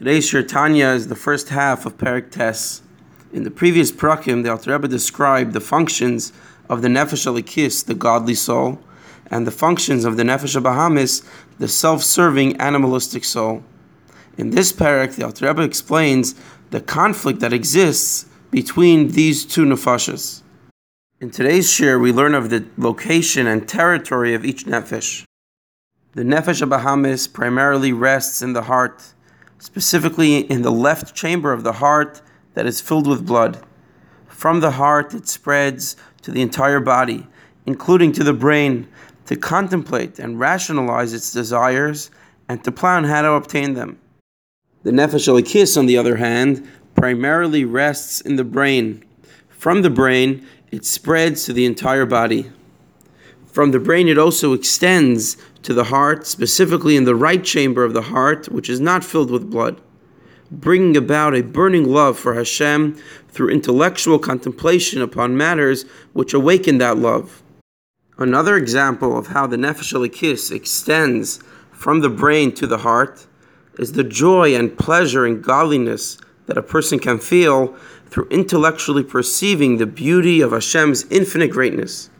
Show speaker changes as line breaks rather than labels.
Today's Shiur Tanya is the first half of Perek Tes. In the previous prakim, the Alter Rebbe described the functions of the Nefesh Elokis, the godly soul, and the functions of the Nefesh Bahamis, the self-serving animalistic soul. In this perek, the Alter Rebbe explains the conflict that exists between these two nefashos. In today's shiur, we learn of the location and territory of each nefesh. The nefesh Bahamis primarily rests in the heart specifically in the left chamber of the heart that is filled with blood. From the heart, it spreads to the entire body, including to the brain, to contemplate and rationalize its desires and to plan how to obtain them. The nefesh elokis, on the other hand, primarily rests in the brain. From the brain, it spreads to the entire body. From the brain, it also extends to the heart, specifically in the right chamber of the heart, which is not filled with blood, bringing about a burning love for Hashem through intellectual contemplation upon matters which awaken that love. Another example of how the Nefesh Elokis extends from the brain to the heart is the joy and pleasure and godliness that a person can feel through intellectually perceiving the beauty of Hashem's infinite greatness.